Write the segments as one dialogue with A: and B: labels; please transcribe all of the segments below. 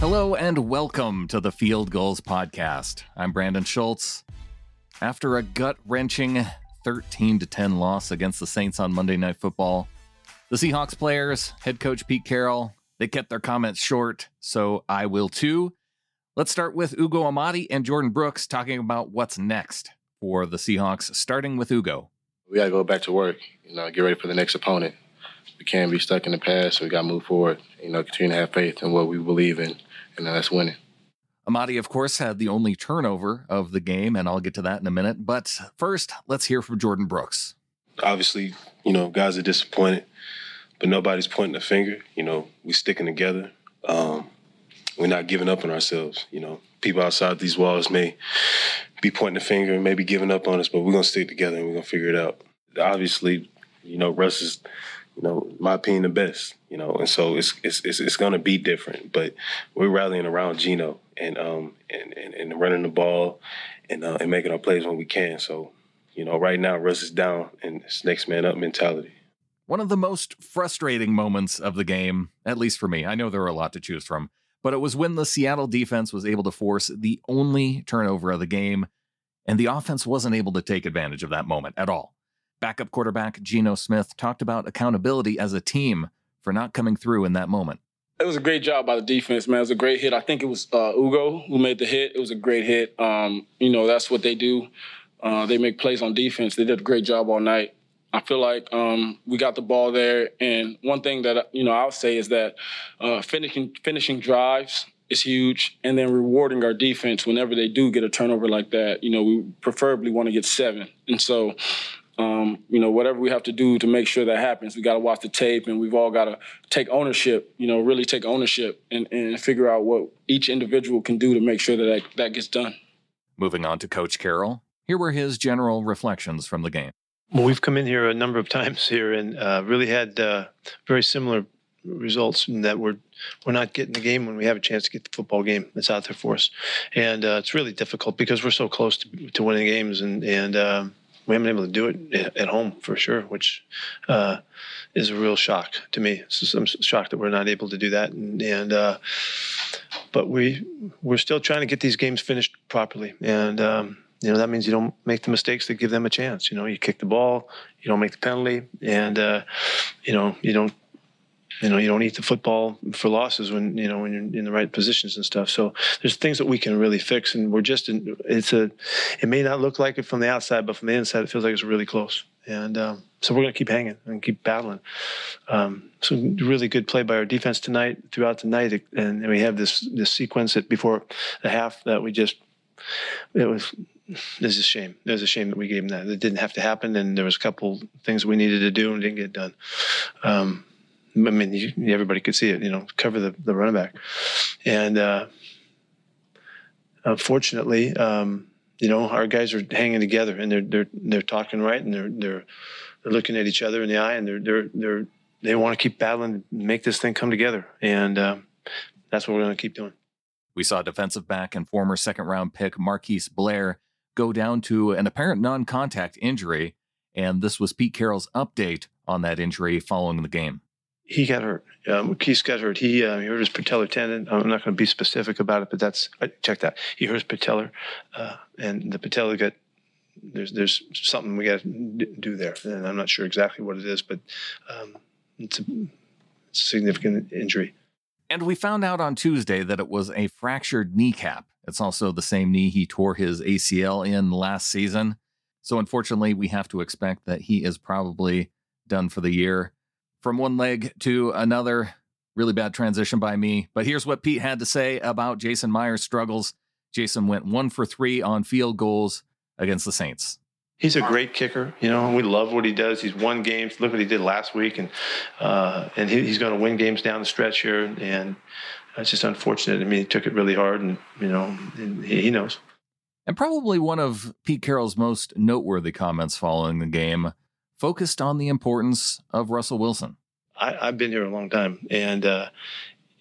A: Hello and welcome to the Field Gulls Podcast. I'm Brandon Schultz. After a gut wrenching 13 10 loss against the Saints on Monday Night Football, the Seahawks players, head coach Pete Carroll, they kept their comments short, so I will too. Let's start with Ugo Amadi and Jordyn Brooks talking about what's next for the Seahawks, starting with Ugo.
B: We got to go back to work, you know, get ready for the next opponent. We can't be stuck in the past, so we got to move forward, you know, continue to have faith in what we believe in, and that's winning.
A: Amadi, of course, had the only turnover of the game, and I'll get to that in a minute. But first, let's hear from Jordyn Brooks.
C: Obviously, you know, guys are disappointed, but nobody's pointing a finger. You know, we're sticking together. Um, we're not giving up on ourselves. You know, people outside these walls may be pointing a finger and maybe giving up on us, but we're gonna stick together and we're gonna figure it out. Obviously, you know, Russ is, you know, my opinion, the best. You know, and so it's it's it's, it's gonna be different, but we're rallying around Geno and um and and, and running the ball and uh, and making our plays when we can. So, you know, right now Russ is down and it's next man up mentality.
A: One of the most frustrating moments of the game, at least for me, I know there are a lot to choose from, but it was when the Seattle defense was able to force the only turnover of the game, and the offense wasn't able to take advantage of that moment at all. Backup quarterback Geno Smith talked about accountability as a team for not coming through in that moment.
D: It was a great job by the defense, man. It was a great hit. I think it was uh, Ugo who made the hit. It was a great hit. Um, you know, that's what they do. Uh, they make plays on defense. They did a great job all night. I feel like um, we got the ball there, and one thing that you know I'll say is that uh, finishing finishing drives is huge, and then rewarding our defense whenever they do get a turnover like that. You know, we preferably want to get seven, and so um, you know, whatever we have to do to make sure that happens, we got to watch the tape and we've all got to take ownership, you know, really take ownership and, and figure out what each individual can do to make sure that, that that gets done.
A: Moving on to Coach Carroll, here were his general reflections from the game.
E: Well, we've come in here a number of times here and uh, really had uh, very similar results in that we're we're not getting the game when we have a chance to get the football game that's out there for us, and uh, it's really difficult because we're so close to, to winning games and and um, we haven't been able to do it at home for sure, which uh, is a real shock to me. So I'm shocked that we're not able to do that, and, and uh, but we we're still trying to get these games finished properly, and um, you know that means you don't make the mistakes that give them a chance. You know, you kick the ball, you don't make the penalty, and uh, you know you don't you know you don't eat the football for losses when you know when you're in the right positions and stuff so there's things that we can really fix and we're just in it's a it may not look like it from the outside but from the inside it feels like it's really close and um, so we're going to keep hanging and keep battling um, so really good play by our defense tonight throughout the night and we have this this sequence that before the half that we just it was there's a shame. There's a shame that we gave them that. It didn't have to happen, and there was a couple things we needed to do and didn't get done. Um, I mean, everybody could see it. You know, cover the the running back, and uh, unfortunately, um, you know, our guys are hanging together and they're they're they're talking right and they're they're they're looking at each other in the eye and they're they're they're they want to keep battling, make this thing come together, and um, that's what we're going to keep doing.
A: We saw defensive back and former second round pick Marquise Blair go down to an apparent non contact injury, and this was Pete Carroll's update on that injury following the game
E: he got hurt. Um, Keith got hurt. He, uh, he hurt his patellar tendon. I'm not going to be specific about it, but that's check that. He hurt his patellar, uh, and the patella got there's there's something we got to do there, and I'm not sure exactly what it is, but um, it's, a, it's a significant injury.
A: And we found out on Tuesday that it was a fractured kneecap. It's also the same knee he tore his ACL in last season. So unfortunately, we have to expect that he is probably done for the year from one leg to another. Really bad transition by me. But here's what Pete had to say about Jason Myers' struggles. Jason went one for three on field goals against the Saints.
E: He's a great kicker, you know. We love what he does. He's won games. Look what he did last week, and uh, and he, he's going to win games down the stretch here. And it's just unfortunate. I mean, he took it really hard, and you know, and he, he knows.
A: And probably one of Pete Carroll's most noteworthy comments following the game focused on the importance of Russell Wilson.
E: I, have been here a long time, and uh,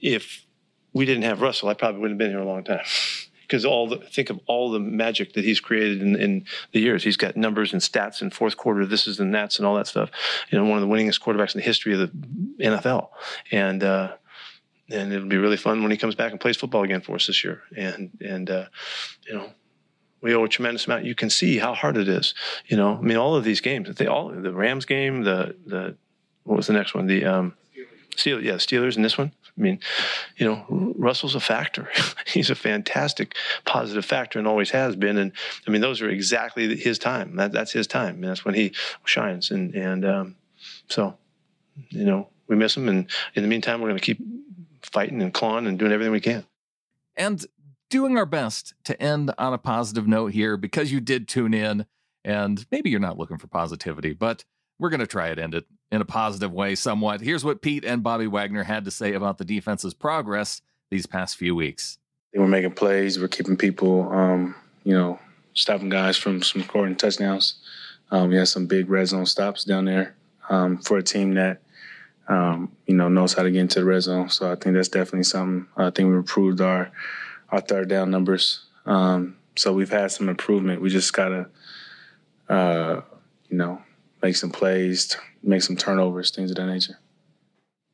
E: if we didn't have Russell, I probably wouldn't have been here a long time. because all the think of all the magic that he's created in, in, the years. He's got numbers and stats in fourth quarter, this is and that's and all that stuff. You know, one of the winningest quarterbacks in the history of the NFL, and uh, and it'll be really fun when he comes back and plays football again for us this year. And and uh, you know, we owe a tremendous amount. You can see how hard it is. You know, I mean, all of these games, they all the Rams game, the the what was the next one? The um, Steelers, yeah, Steelers, and this one. I mean, you know, Russell's a factor. He's a fantastic positive factor and always has been. And I mean, those are exactly his time. That, that's his time. That's when he shines. And and um, so, you know, we miss him. And in the meantime, we're going to keep fighting and clawing and doing everything we can.
A: And doing our best to end on a positive note here because you did tune in. And maybe you're not looking for positivity, but we're going to try and end it in a positive way somewhat. Here's what Pete and Bobby Wagner had to say about the defense's progress these past few weeks.
B: Were making plays, we're keeping people, um, you know, stopping guys from some scoring touchdowns. Um, we had some big red zone stops down there um, for a team that, um, you know, knows how to get into the red zone. So I think that's definitely something. I think we improved our our third down numbers. Um, so we've had some improvement. We just gotta, uh, you know, make some plays, make some turnovers, things of that nature.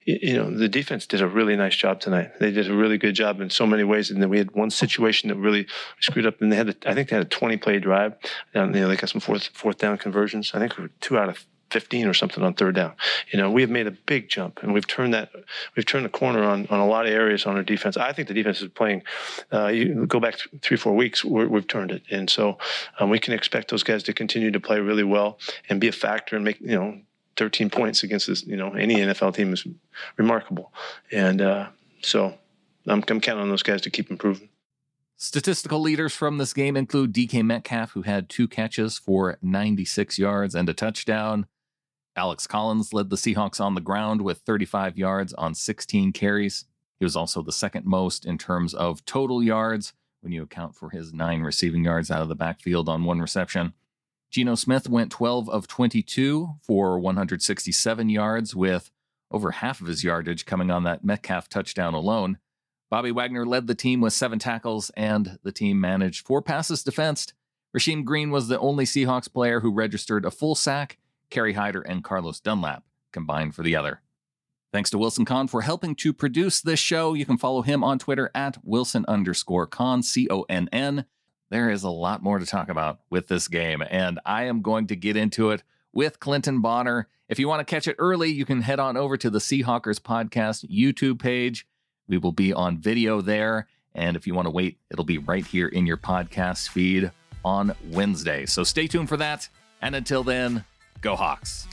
E: You know, the defense did a really nice job tonight. They did a really good job in so many ways. And then we had one situation that really screwed up. And they had, a, I think they had a 20 play drive. And, you know, they got some fourth, fourth down conversions. I think two out of 15 or something on third down. You know, we have made a big jump and we've turned that, we've turned the corner on, on a lot of areas on our defense. I think the defense is playing, uh, you go back three, four weeks, we have turned it. And so um, we can expect those guys to continue to play really well and be a factor and make, you know, 13 points against this, you know, any NFL team is remarkable. And uh, so I'm, I'm counting on those guys to keep improving.
A: Statistical leaders from this game include DK Metcalf, who had two catches for 96 yards and a touchdown. Alex Collins led the Seahawks on the ground with 35 yards on 16 carries. He was also the second most in terms of total yards when you account for his nine receiving yards out of the backfield on one reception. Geno Smith went 12 of 22 for 167 yards, with over half of his yardage coming on that Metcalf touchdown alone. Bobby Wagner led the team with seven tackles, and the team managed four passes defensed. Rasheem Green was the only Seahawks player who registered a full sack Kerry Hyder, and Carlos Dunlap combined for the other. Thanks to Wilson Conn for helping to produce this show. You can follow him on Twitter at Wilson underscore Conn, C O N N. There is a lot more to talk about with this game, and I am going to get into it with Clinton Bonner. If you want to catch it early, you can head on over to the Seahawkers Podcast YouTube page. We will be on video there. And if you want to wait, it'll be right here in your podcast feed on Wednesday. So stay tuned for that. And until then, Go Hawks.